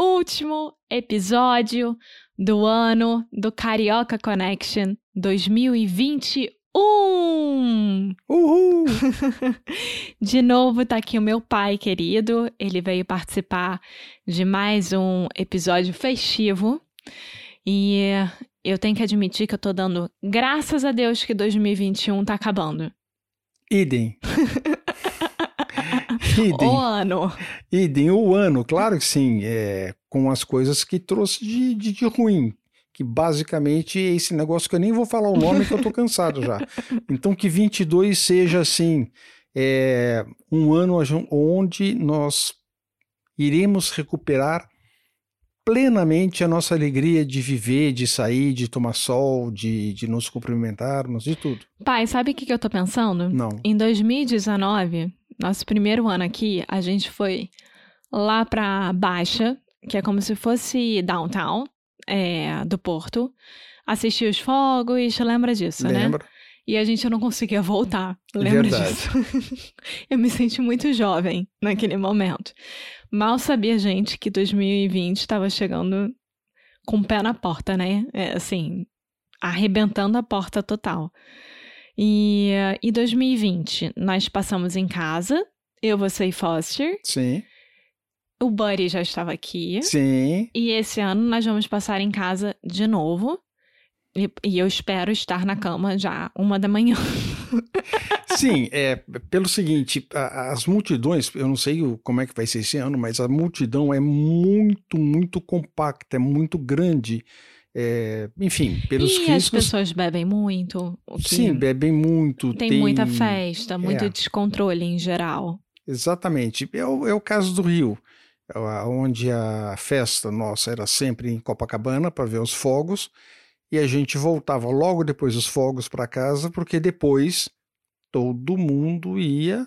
último episódio do ano do Carioca Connection 2021. Uhul! De novo, tá aqui o meu pai querido. Ele veio participar de mais um episódio festivo. E eu tenho que admitir que eu tô dando graças a Deus que 2021 tá acabando. Idem. Idem. O ano. Idem, o ano, claro que sim. É, com as coisas que trouxe de, de, de ruim. Que basicamente é esse negócio que eu nem vou falar o nome que eu tô cansado já. Então que 22 seja assim, é, um ano onde nós iremos recuperar plenamente a nossa alegria de viver, de sair, de tomar sol, de, de nos cumprimentarmos, de tudo. Pai, sabe o que, que eu tô pensando? Não. Em 2019, nosso primeiro ano aqui, a gente foi lá pra Baixa, que é como se fosse downtown é, do Porto, assistir os fogos, lembra disso, né? Lembra? E a gente não conseguia voltar, lembra Verdade. disso? eu me senti muito jovem naquele momento. Mal sabia a gente que 2020 estava chegando com o pé na porta, né? É, assim, arrebentando a porta total. E, e 2020, nós passamos em casa, eu, você e Foster. Sim, O Buddy já estava aqui. sim. E esse ano nós vamos passar em casa de novo. E, e eu espero estar na cama já uma da manhã. Sim, é pelo seguinte, a- as multidões, eu não sei o- como é que vai ser esse ano, mas a multidão é muito, muito compacta, é muito grande. É, enfim, pelos e as riscos. pessoas bebem muito. Sim, bebem muito. tem, muita festa, muito é. descontrole em geral. Exatamente. É o, é o caso do Rio, a- onde a festa nossa era sempre em Copacabana para ver os fogos, e a gente voltava logo depois dos fogos para casa, porque depois todo mundo ia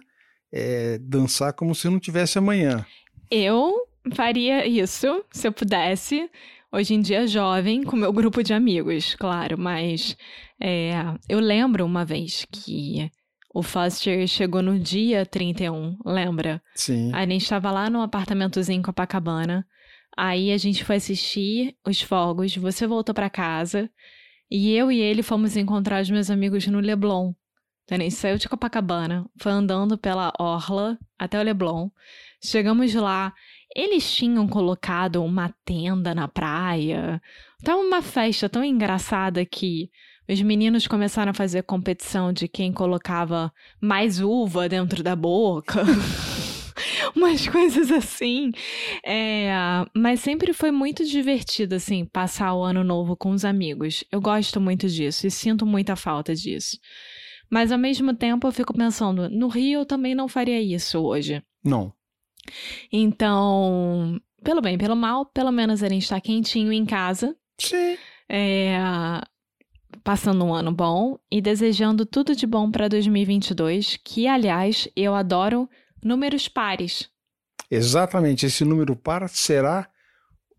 é, dançar como se não tivesse amanhã. Eu faria isso se eu pudesse. Hoje em dia, jovem, com meu grupo de amigos, claro, mas é, eu lembro uma vez que o Foster chegou no dia 31, lembra? Sim. A gente estava lá no apartamentozinho em Copacabana. Aí a gente foi assistir os fogos, você voltou para casa e eu e ele fomos encontrar os meus amigos no Leblon. Então a gente saiu de Copacabana, foi andando pela orla até o Leblon. Chegamos lá, eles tinham colocado uma tenda na praia. Tava uma festa tão engraçada que os meninos começaram a fazer competição de quem colocava mais uva dentro da boca. Umas coisas assim. É, mas sempre foi muito divertido, assim, passar o ano novo com os amigos. Eu gosto muito disso e sinto muita falta disso. Mas ao mesmo tempo eu fico pensando, no Rio eu também não faria isso hoje. Não. Então, pelo bem, pelo mal, pelo menos a gente tá quentinho em casa, Sim. é, passando um ano bom e desejando tudo de bom para 2022, que aliás eu adoro números pares. Exatamente. Esse número par será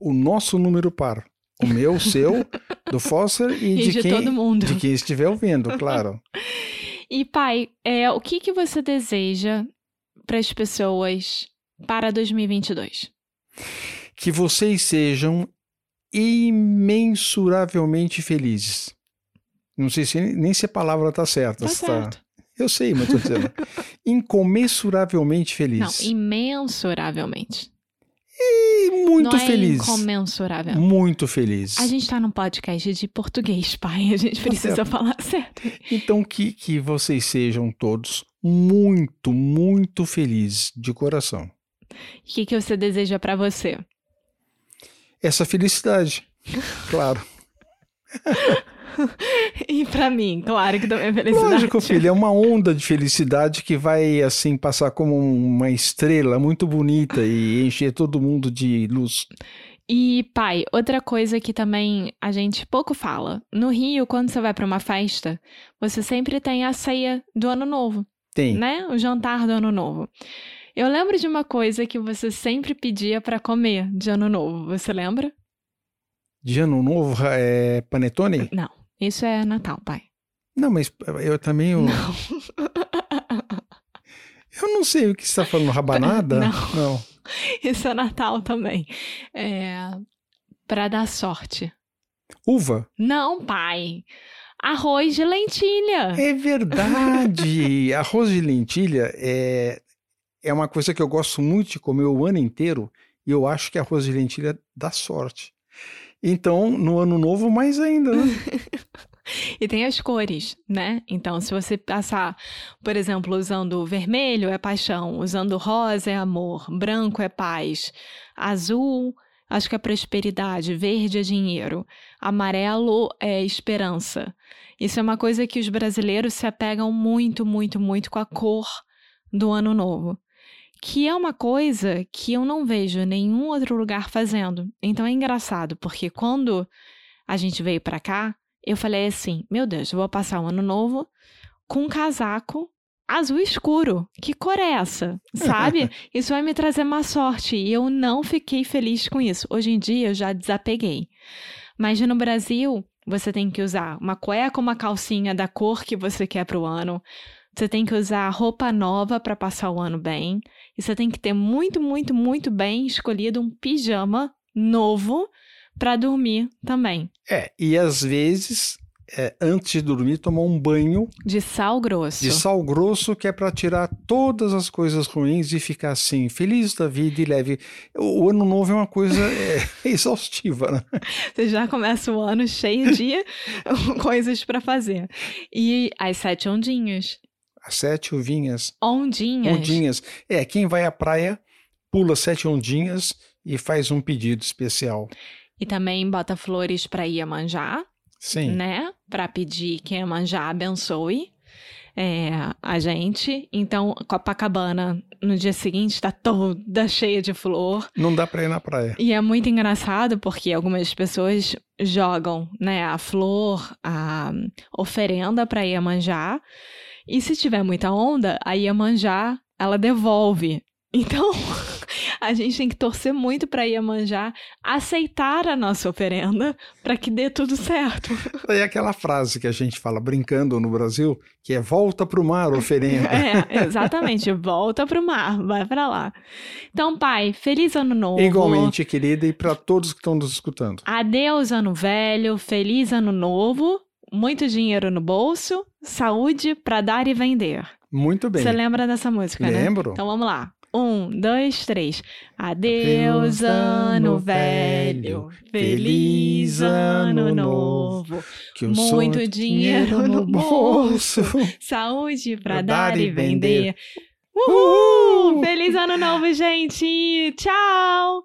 o nosso número par. O meu, o seu, do Foster e, E de, de quem, todo mundo. de quem estiver ouvindo, claro. E pai, é, o que, que você deseja para as pessoas para 2022? que vocês sejam imensuravelmente felizes. Não sei se nem se a palavra está certa. Tá se certo. Eu sei, mas estou dizendo. Incomensuravelmente Não, feliz. imensuravelmente. E muito não é feliz. incomensurável. Muito feliz. A gente tá num podcast de português, pai. A gente precisa certo. falar certo. Então, que, que vocês sejam todos muito, muito felizes de coração. O que, que você deseja pra você? Essa felicidade, claro. E pra mim, claro que também é felicidade. Lógico, filho, é uma onda de felicidade que vai, assim, passar como uma estrela muito bonita e encher todo mundo de luz. E, pai, outra coisa que também a gente pouco fala. No Rio, quando você vai pra uma festa, você sempre tem a ceia do Ano Novo, Tem. né? O jantar do Ano Novo. Eu lembro de uma coisa que você sempre pedia pra comer de Ano Novo. Você lembra? De ano novo, é panetone? Não. Isso é Natal, pai. Não, mas eu também... Eu não, eu não sei o que você está falando, rabanada? Não. Não. Isso é Natal também. É. Pra dar sorte. Uva? Não, pai. Arroz de lentilha. É verdade! Arroz de lentilha é, é uma coisa que eu gosto muito de comer o ano inteiro e eu acho que arroz de lentilha dá sorte. Então, no ano novo, mais ainda, né? E tem as cores, né? Então, se você passar, por exemplo, usando vermelho é paixão, usando rosa é amor, branco é paz, azul acho que é prosperidade, verde é dinheiro, amarelo é esperança. Isso é uma coisa que os brasileiros se apegam muito, muito, muito com a cor do ano novo. Que é uma coisa que eu não vejo nenhum outro lugar fazendo. Então é engraçado, porque quando a gente veio pra cá, eu falei assim: meu Deus, eu vou passar o ano novo com um casaco azul escuro. Que cor é essa? Sabe? isso vai me trazer má sorte. E eu não fiquei feliz com isso. Hoje em dia eu já desapeguei. Mas no Brasil, você tem que usar uma cueca, uma calcinha da cor que você quer pro ano. Você tem que usar roupa nova para passar o ano bem. E você tem que ter muito, muito, muito bem escolhido um pijama novo para dormir também. É, e às vezes, é, antes de dormir, tomar um banho De sal grosso. de sal grosso, que é para tirar todas as coisas ruins e ficar assim, feliz da vida e leve. O, o ano novo é uma coisa é, exaustiva, né? Você já começa o ano cheio de coisas para fazer. E as sete ondinhas. As sete uvinhas, Ondinhas. ondinhas. É, quem vai à praia pula sete ondinhas e faz um pedido especial. E também bota flores para Iemanjá, Sim. né? Para pedir que Iemanjá abençoe é, a gente. Então, Copacabana, no dia seguinte, está toda cheia de flor. Não dá para ir na praia. E é muito engraçado porque algumas pessoas jogam, né, a flor, a oferenda para Iemanjá. E se tiver muita onda, a Iemanjá, ela devolve. Então, a gente tem que torcer muito para Iemanjá aceitar a nossa oferenda para que dê tudo certo. É aquela frase que a gente fala brincando no Brasil, que é volta pro mar, oferenda. É, exatamente. Volta pro mar, vai para lá. Então, pai, feliz ano novo. Igualmente, querida, e para todos que estão nos escutando. Adeus, ano velho, feliz ano novo, muito dinheiro no bolso, saúde pra dar e vender. Muito bem. Você lembra dessa música, né? Lembro. Então vamos lá. Um, dois, três. Adeus, ano velho, feliz ano novo, que muito dinheiro no bolso. saúde pra dar e vender. Uhul! Uhul! Feliz ano novo, gente! Tchau!